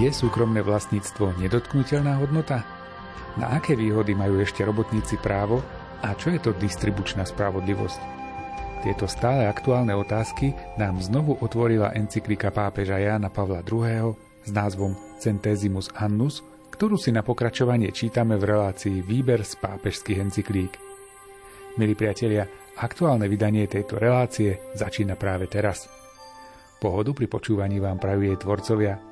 Je súkromné vlastníctvo nedotknutelná hodnota? Na aké výhody majú ešte robotníci právo a čo je to distribučná spravodlivosť? Tieto stále aktuálne otázky nám znovu otvorila encyklika pápeža Jána Pavla II. s názvom Centesimus Annus, ktorú si na pokračovanie čítame v relácii Výber z pápežských encyklík. Milí priatelia, aktuálne vydanie tejto relácie začína práve teraz. Pohodu pri počúvaní vám prajú jej tvorcovia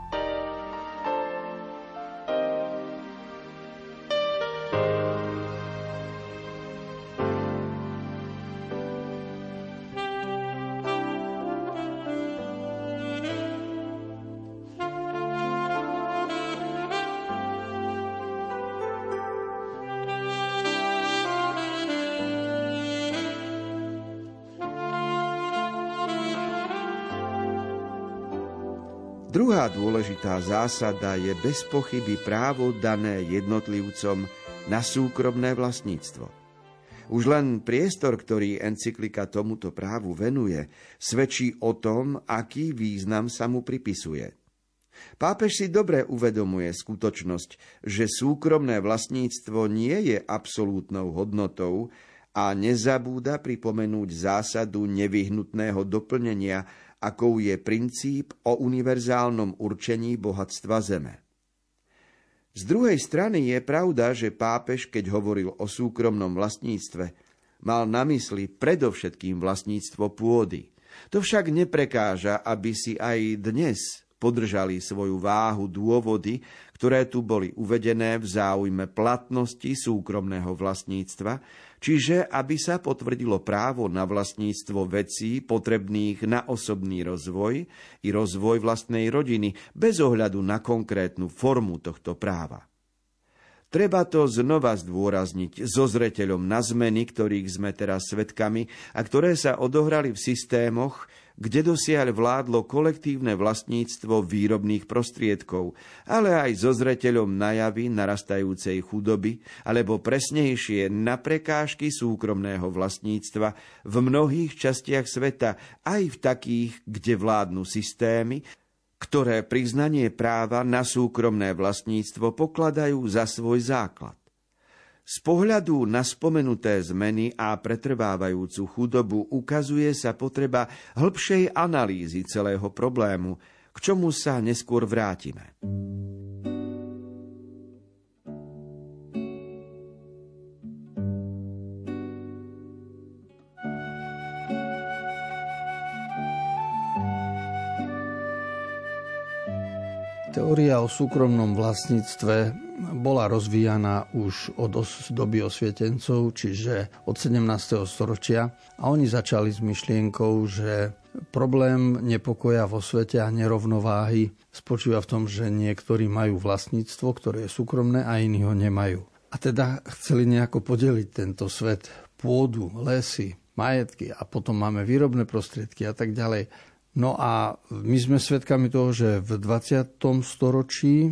Druhá dôležitá zásada je bez pochyby právo dané jednotlivcom na súkromné vlastníctvo. Už len priestor, ktorý encyklika tomuto právu venuje, svedčí o tom, aký význam sa mu pripisuje. Pápež si dobre uvedomuje skutočnosť, že súkromné vlastníctvo nie je absolútnou hodnotou a nezabúda pripomenúť zásadu nevyhnutného doplnenia akou je princíp o univerzálnom určení bohatstva zeme. Z druhej strany je pravda, že pápež, keď hovoril o súkromnom vlastníctve, mal na mysli predovšetkým vlastníctvo pôdy. To však neprekáža, aby si aj dnes podržali svoju váhu dôvody, ktoré tu boli uvedené v záujme platnosti súkromného vlastníctva, čiže aby sa potvrdilo právo na vlastníctvo vecí potrebných na osobný rozvoj i rozvoj vlastnej rodiny bez ohľadu na konkrétnu formu tohto práva. Treba to znova zdôrazniť so zreteľom na zmeny, ktorých sme teraz svedkami a ktoré sa odohrali v systémoch, kde dosiaľ vládlo kolektívne vlastníctvo výrobných prostriedkov, ale aj so zreteľom najavy narastajúcej chudoby, alebo presnejšie na prekážky súkromného vlastníctva v mnohých častiach sveta, aj v takých, kde vládnu systémy, ktoré priznanie práva na súkromné vlastníctvo pokladajú za svoj základ. Z pohľadu na spomenuté zmeny a pretrvávajúcu chudobu ukazuje sa potreba hĺbšej analýzy celého problému, k čomu sa neskôr vrátime. Teória o súkromnom vlastníctve bola rozvíjaná už od doby osvietencov, čiže od 17. storočia. A oni začali s myšlienkou, že problém nepokoja vo svete a nerovnováhy spočíva v tom, že niektorí majú vlastníctvo, ktoré je súkromné a iní ho nemajú. A teda chceli nejako podeliť tento svet, pôdu, lesy, majetky a potom máme výrobné prostriedky a tak ďalej. No a my sme svedkami toho, že v 20. storočí,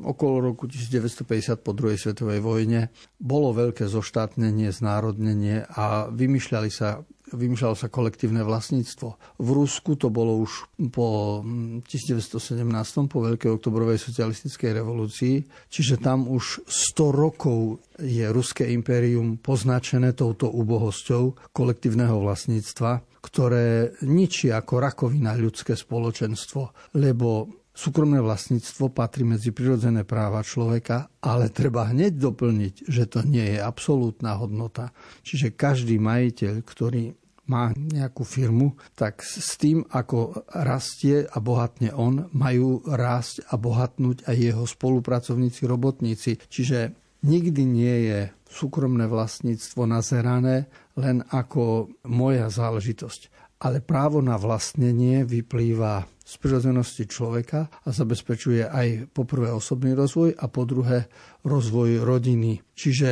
okolo roku 1950 po druhej svetovej vojne, bolo veľké zoštátnenie, znárodnenie a vymýšľali sa vymýšľalo sa kolektívne vlastníctvo. V Rusku to bolo už po 1917, po Veľkej oktobrovej socialistickej revolúcii, čiže tam už 100 rokov je Ruské impérium poznačené touto úbohosťou kolektívneho vlastníctva ktoré ničí ako rakovina ľudské spoločenstvo, lebo Súkromné vlastníctvo patrí medzi prirodzené práva človeka, ale treba hneď doplniť, že to nie je absolútna hodnota. Čiže každý majiteľ, ktorý má nejakú firmu, tak s tým, ako rastie a bohatne on, majú rásť a bohatnúť aj jeho spolupracovníci, robotníci. Čiže nikdy nie je súkromné vlastníctvo nazerané len ako moja záležitosť. Ale právo na vlastnenie vyplýva z prirodzenosti človeka a zabezpečuje aj po prvé osobný rozvoj a po druhé rozvoj rodiny. Čiže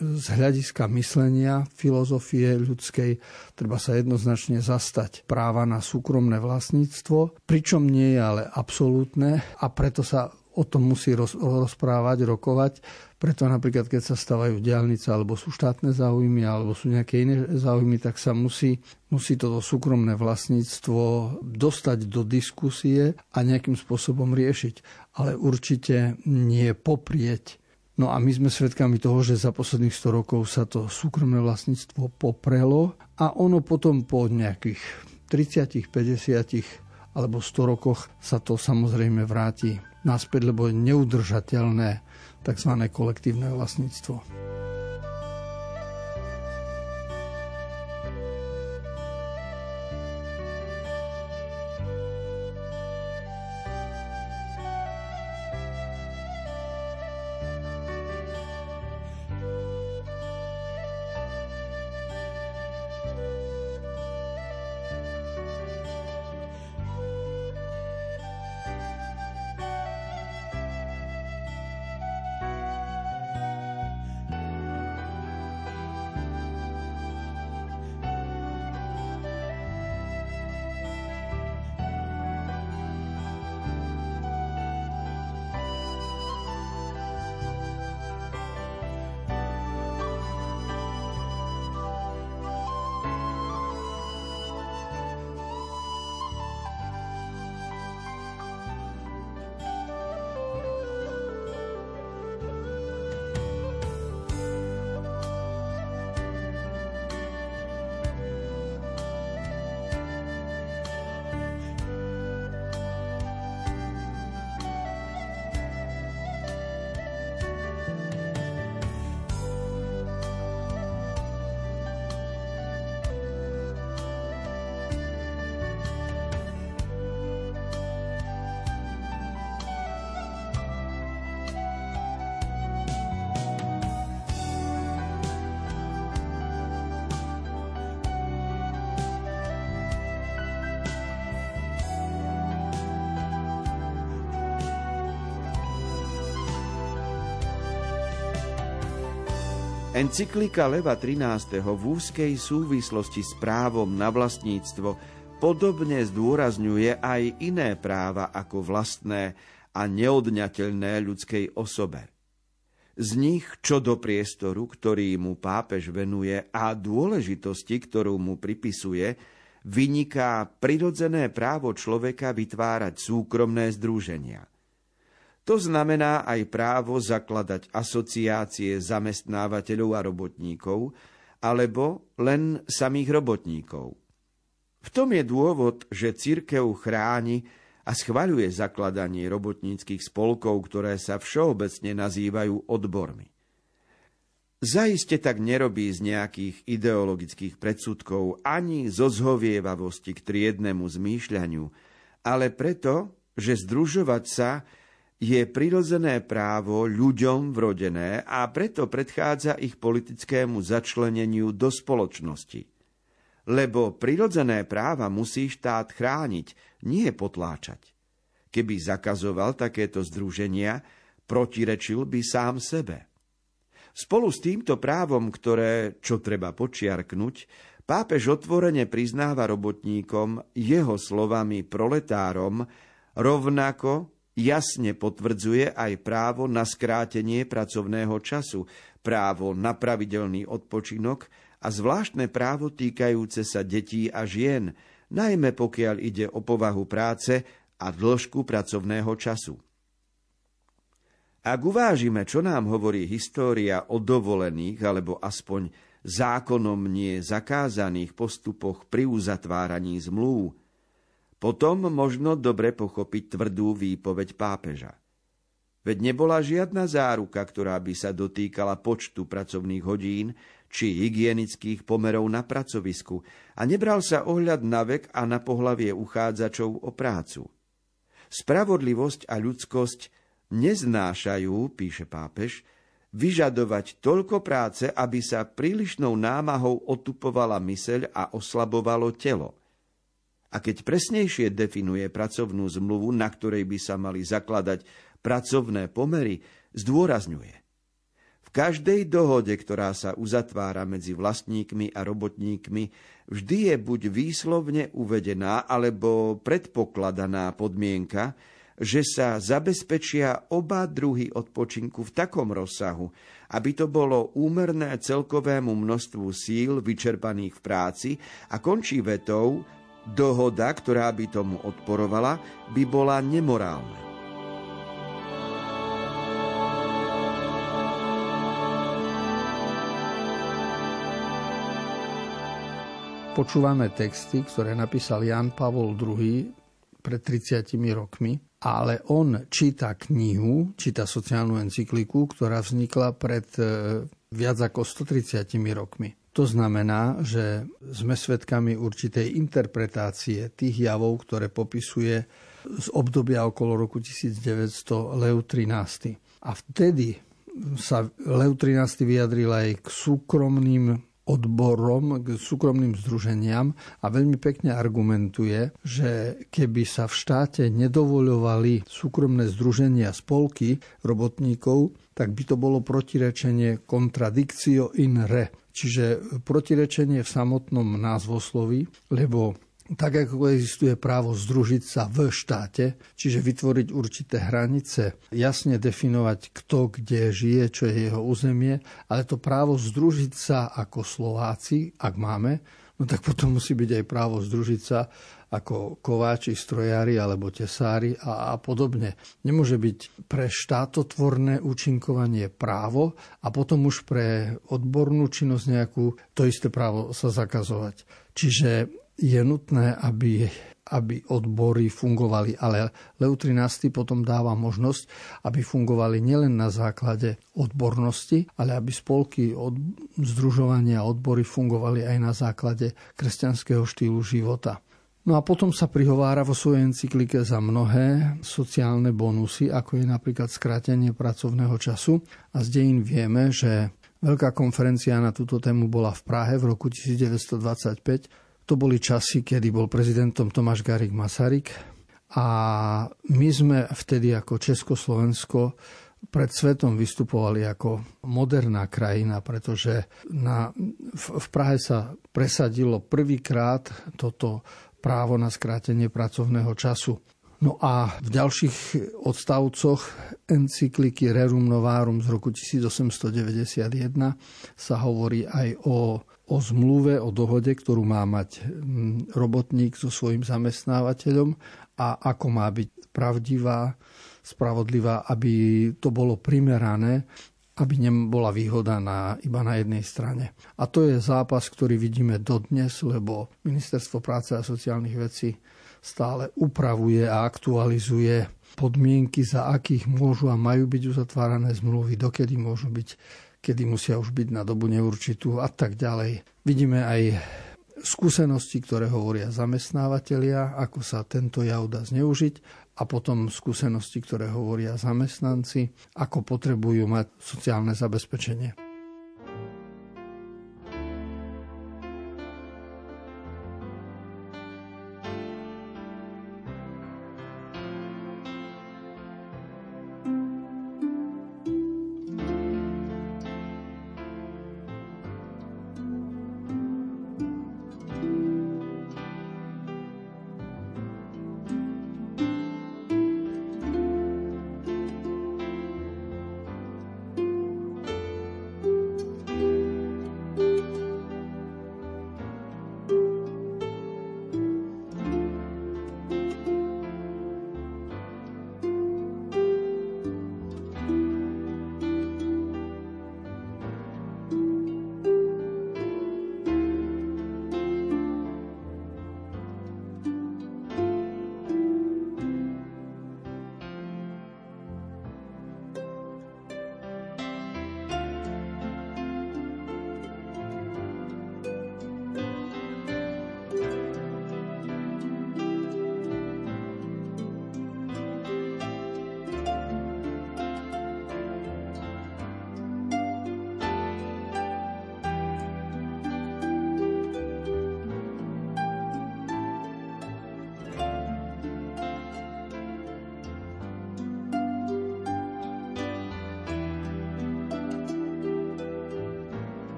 z hľadiska myslenia, filozofie ľudskej treba sa jednoznačne zastať práva na súkromné vlastníctvo, pričom nie je ale absolútne a preto sa o tom musí roz, rozprávať, rokovať. Preto napríklad, keď sa stavajú diálnice, alebo sú štátne záujmy, alebo sú nejaké iné záujmy, tak sa musí, musí toto súkromné vlastníctvo dostať do diskusie a nejakým spôsobom riešiť. Ale určite nie poprieť No a my sme svedkami toho, že za posledných 100 rokov sa to súkromné vlastníctvo poprelo a ono potom po nejakých 30, 50 alebo 100 rokoch sa to samozrejme vráti naspäť, lebo je neudržateľné tzv. kolektívne vlastníctvo. Encyklika Leva XIII. v úzkej súvislosti s právom na vlastníctvo podobne zdôrazňuje aj iné práva ako vlastné a neodňateľné ľudskej osobe. Z nich čo do priestoru, ktorý mu pápež venuje a dôležitosti, ktorú mu pripisuje, vyniká prirodzené právo človeka vytvárať súkromné združenia – to znamená aj právo zakladať asociácie zamestnávateľov a robotníkov, alebo len samých robotníkov. V tom je dôvod, že církev chráni a schvaľuje zakladanie robotníckých spolkov, ktoré sa všeobecne nazývajú odbormi. Zaiste tak nerobí z nejakých ideologických predsudkov ani zo zhovievavosti k triednemu zmýšľaniu, ale preto, že združovať sa je prirodzené právo ľuďom vrodené a preto predchádza ich politickému začleneniu do spoločnosti. Lebo prirodzené práva musí štát chrániť, nie potláčať. Keby zakazoval takéto združenia, protirečil by sám sebe. Spolu s týmto právom, ktoré, čo treba počiarknúť, pápež otvorene priznáva robotníkom jeho slovami proletárom, rovnako jasne potvrdzuje aj právo na skrátenie pracovného času, právo na pravidelný odpočinok a zvláštne právo týkajúce sa detí a žien, najmä pokiaľ ide o povahu práce a dĺžku pracovného času. Ak uvážime, čo nám hovorí história o dovolených alebo aspoň zákonom nie zakázaných postupoch pri uzatváraní zmluv, potom možno dobre pochopiť tvrdú výpoveď pápeža. Veď nebola žiadna záruka, ktorá by sa dotýkala počtu pracovných hodín či hygienických pomerov na pracovisku a nebral sa ohľad na vek a na pohlavie uchádzačov o prácu. Spravodlivosť a ľudskosť neznášajú, píše pápež, vyžadovať toľko práce, aby sa prílišnou námahou otupovala myseľ a oslabovalo telo – a keď presnejšie definuje pracovnú zmluvu, na ktorej by sa mali zakladať pracovné pomery, zdôrazňuje. V každej dohode, ktorá sa uzatvára medzi vlastníkmi a robotníkmi, vždy je buď výslovne uvedená alebo predpokladaná podmienka, že sa zabezpečia oba druhy odpočinku v takom rozsahu, aby to bolo úmerné celkovému množstvu síl vyčerpaných v práci a končí vetou, dohoda, ktorá by tomu odporovala, by bola nemorálna. Počúvame texty, ktoré napísal Jan Pavol II pred 30 rokmi, ale on číta knihu, číta sociálnu encykliku, ktorá vznikla pred e, viac ako 130 rokmi. To znamená, že sme svedkami určitej interpretácie tých javov, ktoré popisuje z obdobia okolo roku 1900 Leo 13. A vtedy sa Leo 13 vyjadril aj k súkromným odborom, k súkromným združeniam a veľmi pekne argumentuje, že keby sa v štáte nedovoľovali súkromné združenia spolky robotníkov, tak by to bolo protirečenie contradictio in re, čiže protirečenie v samotnom názvoslovi, lebo tak ako existuje právo združiť sa v štáte, čiže vytvoriť určité hranice, jasne definovať, kto kde žije, čo je jeho územie, ale to právo združiť sa ako Slováci, ak máme, no tak potom musí byť aj právo združiť sa ako kováči, strojári alebo tesári a, a podobne. Nemôže byť pre štátotvorné účinkovanie právo a potom už pre odbornú činnosť nejakú to isté právo sa zakazovať. Čiže je nutné, aby, aby odbory fungovali, ale Leu 13. potom dáva možnosť, aby fungovali nielen na základe odbornosti, ale aby spolky od združovania odbory fungovali aj na základe kresťanského štýlu života. No a potom sa prihovára vo svojej encyklike za mnohé sociálne bonusy, ako je napríklad skrátenie pracovného času. A z dejín vieme, že veľká konferencia na túto tému bola v Prahe v roku 1925 to boli časy, kedy bol prezidentom Tomáš Garik Masaryk a my sme vtedy ako Československo pred svetom vystupovali ako moderná krajina, pretože na, v, v Prahe sa presadilo prvýkrát toto právo na skrátenie pracovného času. No a v ďalších odstavcoch encykliky Rerum Novarum z roku 1891 sa hovorí aj o o zmluve, o dohode, ktorú má mať mm, robotník so svojím zamestnávateľom a ako má byť pravdivá, spravodlivá, aby to bolo primerané, aby nebola výhoda na, iba na jednej strane. A to je zápas, ktorý vidíme dodnes, lebo Ministerstvo práce a sociálnych vecí stále upravuje a aktualizuje podmienky, za akých môžu a majú byť uzatvárané zmluvy, dokedy môžu byť kedy musia už byť na dobu neurčitú a tak ďalej. Vidíme aj skúsenosti, ktoré hovoria zamestnávateľia, ako sa tento jav dá zneužiť a potom skúsenosti, ktoré hovoria zamestnanci, ako potrebujú mať sociálne zabezpečenie.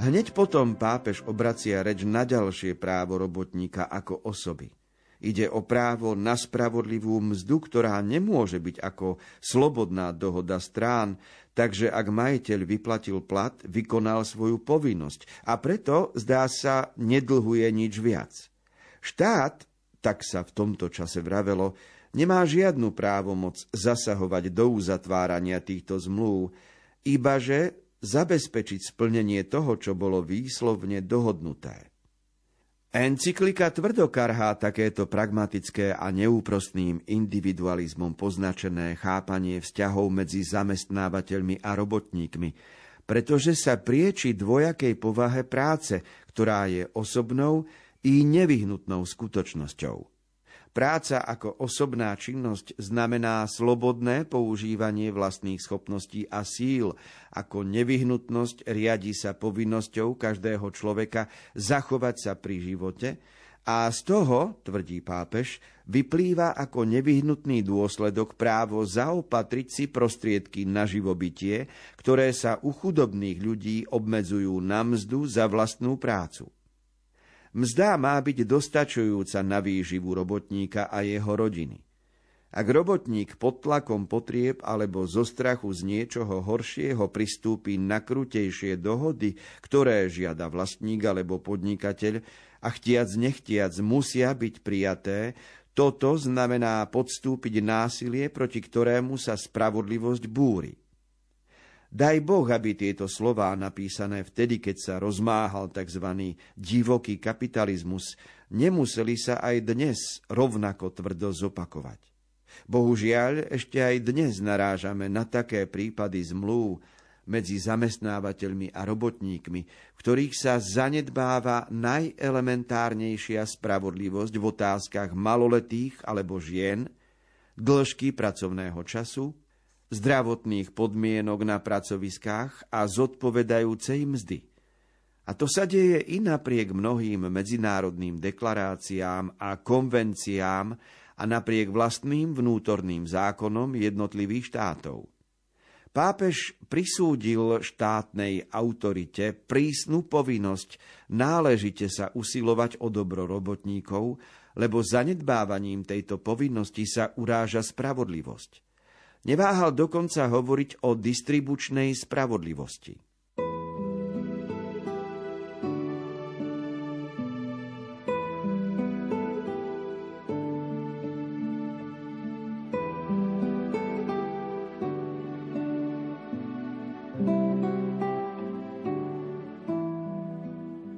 Hneď potom pápež obracia reč na ďalšie právo robotníka ako osoby. Ide o právo na spravodlivú mzdu, ktorá nemôže byť ako slobodná dohoda strán, takže ak majiteľ vyplatil plat, vykonal svoju povinnosť a preto, zdá sa, nedlhuje nič viac. Štát, tak sa v tomto čase vravelo, nemá žiadnu právomoc zasahovať do uzatvárania týchto zmluv, ibaže zabezpečiť splnenie toho, čo bolo výslovne dohodnuté. Encyklika tvrdo karhá takéto pragmatické a neúprostným individualizmom poznačené chápanie vzťahov medzi zamestnávateľmi a robotníkmi, pretože sa prieči dvojakej povahe práce, ktorá je osobnou i nevyhnutnou skutočnosťou. Práca ako osobná činnosť znamená slobodné používanie vlastných schopností a síl. Ako nevyhnutnosť riadi sa povinnosťou každého človeka zachovať sa pri živote a z toho, tvrdí pápež, vyplýva ako nevyhnutný dôsledok právo zaopatriť si prostriedky na živobytie, ktoré sa u chudobných ľudí obmedzujú na mzdu za vlastnú prácu. Mzda má byť dostačujúca na výživu robotníka a jeho rodiny. Ak robotník pod tlakom potrieb alebo zo strachu z niečoho horšieho pristúpi na krutejšie dohody, ktoré žiada vlastník alebo podnikateľ a chtiac nechtiac musia byť prijaté, toto znamená podstúpiť násilie, proti ktorému sa spravodlivosť búri. Daj Boh, aby tieto slová napísané vtedy, keď sa rozmáhal tzv. divoký kapitalizmus, nemuseli sa aj dnes rovnako tvrdo zopakovať. Bohužiaľ, ešte aj dnes narážame na také prípady zmluv medzi zamestnávateľmi a robotníkmi, ktorých sa zanedbáva najelementárnejšia spravodlivosť v otázkach maloletých alebo žien, dĺžky pracovného času, zdravotných podmienok na pracoviskách a zodpovedajúcej mzdy. A to sa deje i napriek mnohým medzinárodným deklaráciám a konvenciám a napriek vlastným vnútorným zákonom jednotlivých štátov. Pápež prisúdil štátnej autorite prísnu povinnosť náležite sa usilovať o dobro robotníkov, lebo zanedbávaním tejto povinnosti sa uráža spravodlivosť. Neváhal dokonca hovoriť o distribučnej spravodlivosti.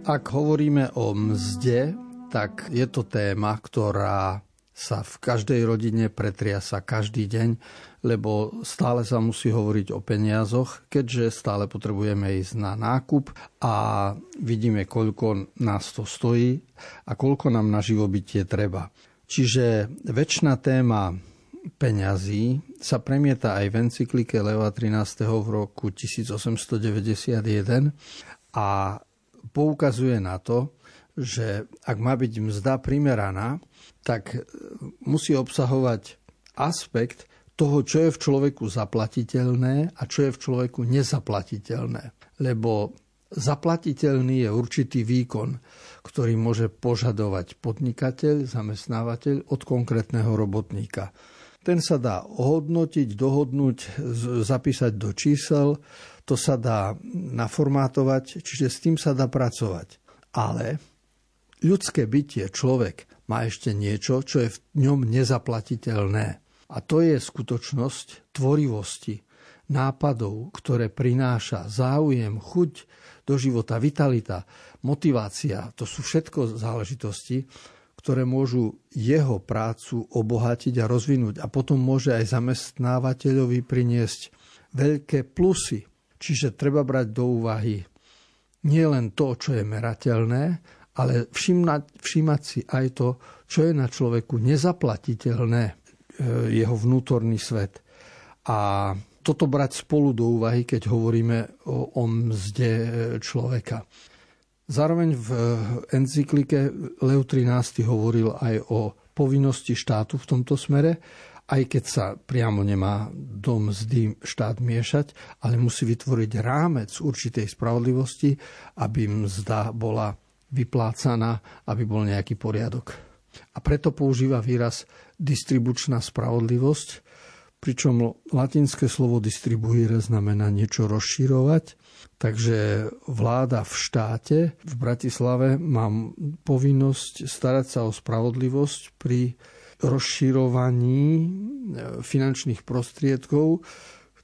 Ak hovoríme o mzde, tak je to téma, ktorá sa v každej rodine pretriasa každý deň, lebo stále sa musí hovoriť o peniazoch, keďže stále potrebujeme ísť na nákup a vidíme, koľko nás to stojí a koľko nám na živobytie treba. Čiže väčšina téma peňazí sa premieta aj v encyklike Leva 13. v roku 1891 a poukazuje na to, že ak má byť mzda primeraná, tak e, musí obsahovať aspekt toho, čo je v človeku zaplatiteľné a čo je v človeku nezaplatiteľné. Lebo zaplatiteľný je určitý výkon, ktorý môže požadovať podnikateľ, zamestnávateľ od konkrétneho robotníka. Ten sa dá ohodnotiť, dohodnúť, zapísať do čísel, to sa dá naformátovať, čiže s tým sa dá pracovať. Ale ľudské bytie, človek, má ešte niečo, čo je v ňom nezaplatiteľné. A to je skutočnosť tvorivosti, nápadov, ktoré prináša záujem, chuť do života, vitalita, motivácia. To sú všetko záležitosti, ktoré môžu jeho prácu obohatiť a rozvinúť. A potom môže aj zamestnávateľovi priniesť veľké plusy. Čiže treba brať do úvahy nie len to, čo je merateľné, ale všimnať, všimať si aj to, čo je na človeku nezaplatiteľné, e, jeho vnútorný svet. A toto brať spolu do úvahy, keď hovoríme o, o mzde e, človeka. Zároveň v encyklike Leo XIII hovoril aj o povinnosti štátu v tomto smere aj keď sa priamo nemá do mzdy štát miešať, ale musí vytvoriť rámec určitej spravodlivosti, aby mzda bola vyplácaná, aby bol nejaký poriadok. A preto používa výraz distribučná spravodlivosť, pričom latinské slovo distribuire znamená niečo rozširovať, takže vláda v štáte v Bratislave má povinnosť starať sa o spravodlivosť pri rozširovaní e, finančných prostriedkov,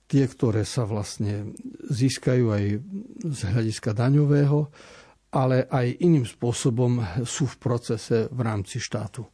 tie, ktoré sa vlastne získajú aj z hľadiska daňového, ale aj iným spôsobom sú v procese v rámci štátu.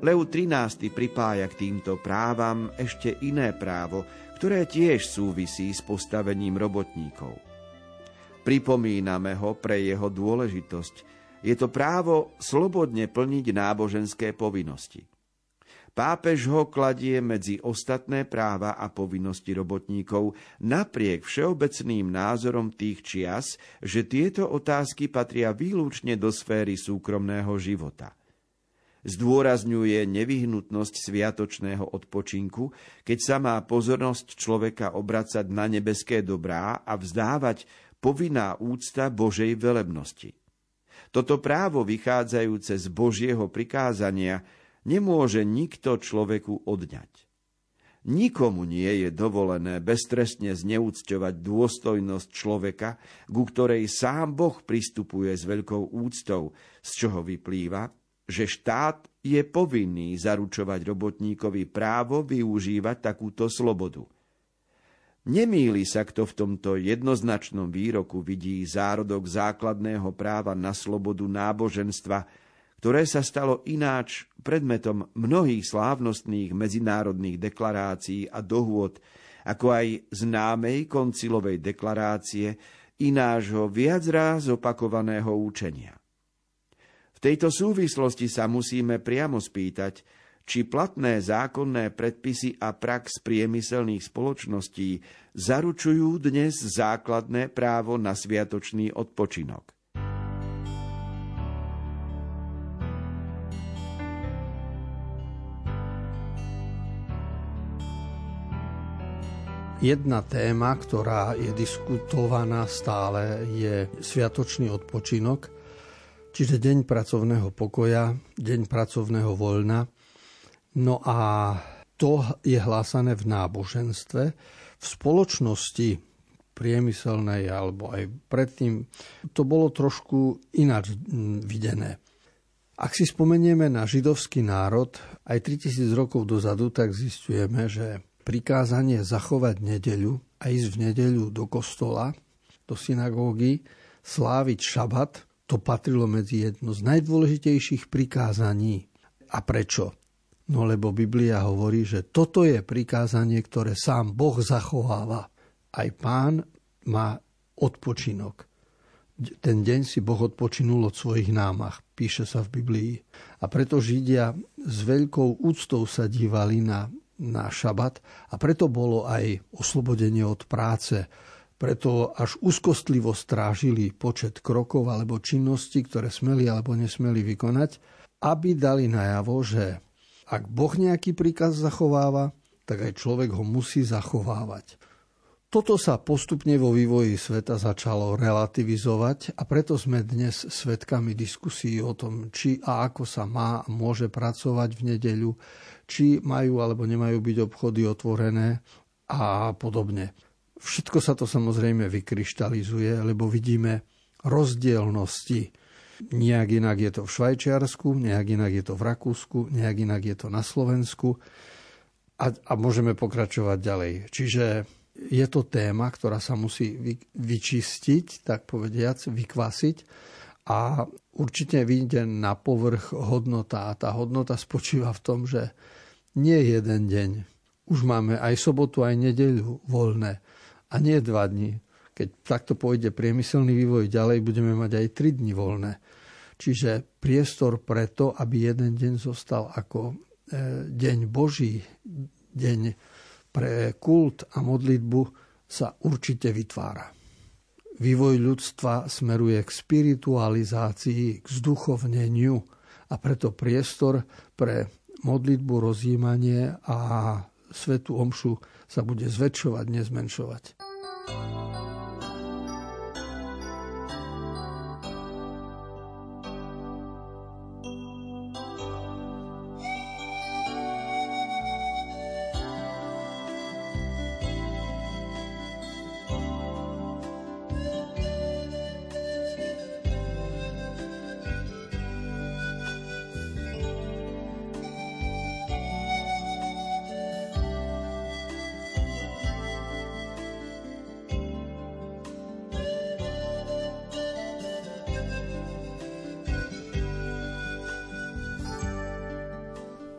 Leu XIII pripája k týmto právam ešte iné právo, ktoré tiež súvisí s postavením robotníkov. Pripomíname ho pre jeho dôležitosť. Je to právo slobodne plniť náboženské povinnosti. Pápež ho kladie medzi ostatné práva a povinnosti robotníkov napriek všeobecným názorom tých čias, že tieto otázky patria výlučne do sféry súkromného života – Zdôrazňuje nevyhnutnosť sviatočného odpočinku, keď sa má pozornosť človeka obracať na nebeské dobrá a vzdávať povinná úcta Božej velebnosti. Toto právo vychádzajúce z Božieho prikázania nemôže nikto človeku odňať. Nikomu nie je dovolené beztrestne zneúcťovať dôstojnosť človeka, ku ktorej sám Boh pristupuje s veľkou úctou, z čoho vyplýva, že štát je povinný zaručovať robotníkovi právo využívať takúto slobodu. Nemýli sa, kto v tomto jednoznačnom výroku vidí zárodok základného práva na slobodu náboženstva, ktoré sa stalo ináč predmetom mnohých slávnostných medzinárodných deklarácií a dohôd, ako aj známej koncilovej deklarácie inášho viac ráz opakovaného účenia. V tejto súvislosti sa musíme priamo spýtať, či platné zákonné predpisy a prax priemyselných spoločností zaručujú dnes základné právo na sviatočný odpočinok. Jedna téma, ktorá je diskutovaná stále, je sviatočný odpočinok – Čiže deň pracovného pokoja, deň pracovného voľna. No a to je hlásané v náboženstve. V spoločnosti priemyselnej alebo aj predtým to bolo trošku ináč videné. Ak si spomenieme na židovský národ aj 3000 rokov dozadu, tak zistujeme, že prikázanie zachovať nedeľu a ísť v nedeľu do kostola, do synagógy, sláviť šabat, to patrilo medzi jedno z najdôležitejších prikázaní. A prečo? No lebo Biblia hovorí, že toto je prikázanie, ktoré sám Boh zachováva. Aj pán má odpočinok. Ten deň si Boh odpočinul od svojich námach, píše sa v Biblii. A preto Židia s veľkou úctou sa dívali na, na šabat a preto bolo aj oslobodenie od práce, preto až úzkostlivo strážili počet krokov alebo činností, ktoré smeli alebo nesmeli vykonať. aby dali najavo, že ak Boh nejaký príkaz zachováva, tak aj človek ho musí zachovávať. Toto sa postupne vo vývoji sveta začalo relativizovať a preto sme dnes svedkami diskusí o tom, či a ako sa má a môže pracovať v nedeľu, či majú alebo nemajú byť obchody otvorené a podobne. Všetko sa to samozrejme vykryštalizuje, lebo vidíme rozdielnosti. Nejak inak je to v Švajčiarsku, nejak inak je to v Rakúsku, nejak inak je to na Slovensku a, a môžeme pokračovať ďalej. Čiže je to téma, ktorá sa musí vy, vyčistiť, tak povediac, vykvasiť a určite vyjde na povrch hodnota. A tá hodnota spočíva v tom, že nie jeden deň. Už máme aj sobotu, aj nedeľu voľné. A nie dva dní. Keď takto pôjde priemyselný vývoj ďalej, budeme mať aj tri dni voľné. Čiže priestor preto, aby jeden deň zostal ako e, deň Boží, deň pre kult a modlitbu sa určite vytvára. Vývoj ľudstva smeruje k spiritualizácii, k zduchovneniu a preto priestor pre modlitbu, rozjímanie a svetu omšu sa bude zväčšovať, nezmenšovať.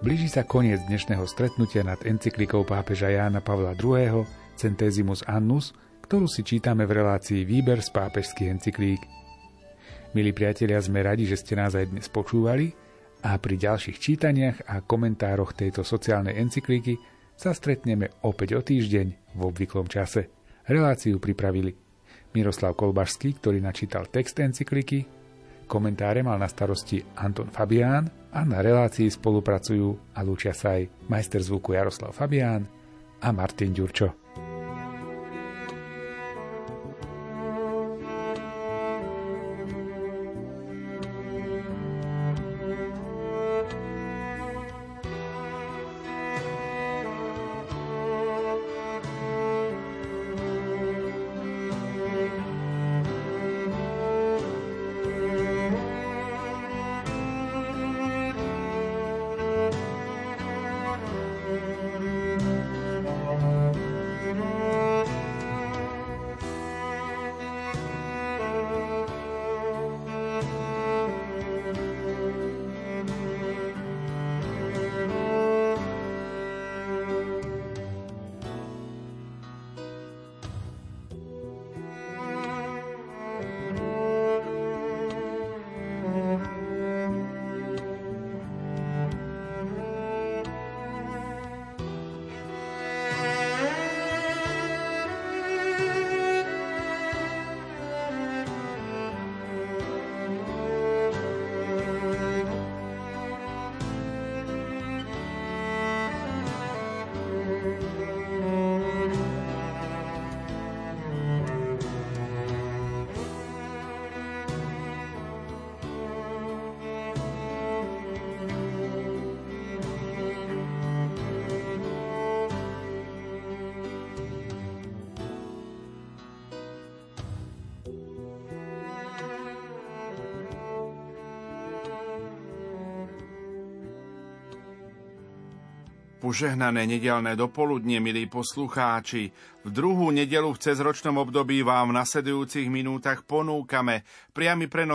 Blíži sa koniec dnešného stretnutia nad encyklikou pápeža Jána Pavla II. Centesimus Annus, ktorú si čítame v relácii Výber z pápežských encyklík. Milí priatelia, sme radi, že ste nás aj dnes počúvali a pri ďalších čítaniach a komentároch tejto sociálnej encyklíky sa stretneme opäť o týždeň v obvyklom čase. Reláciu pripravili Miroslav Kolbašský, ktorý načítal text encykliky, komentáre mal na starosti Anton Fabián a na relácii spolupracujú a lúčia sa aj majster zvuku Jaroslav Fabián a Martin Ďurčo. Požehnané nedelné dopoludne, milí poslucháči. V druhú nedelu v cezročnom období vám v nasledujúcich minútach ponúkame priamy prenos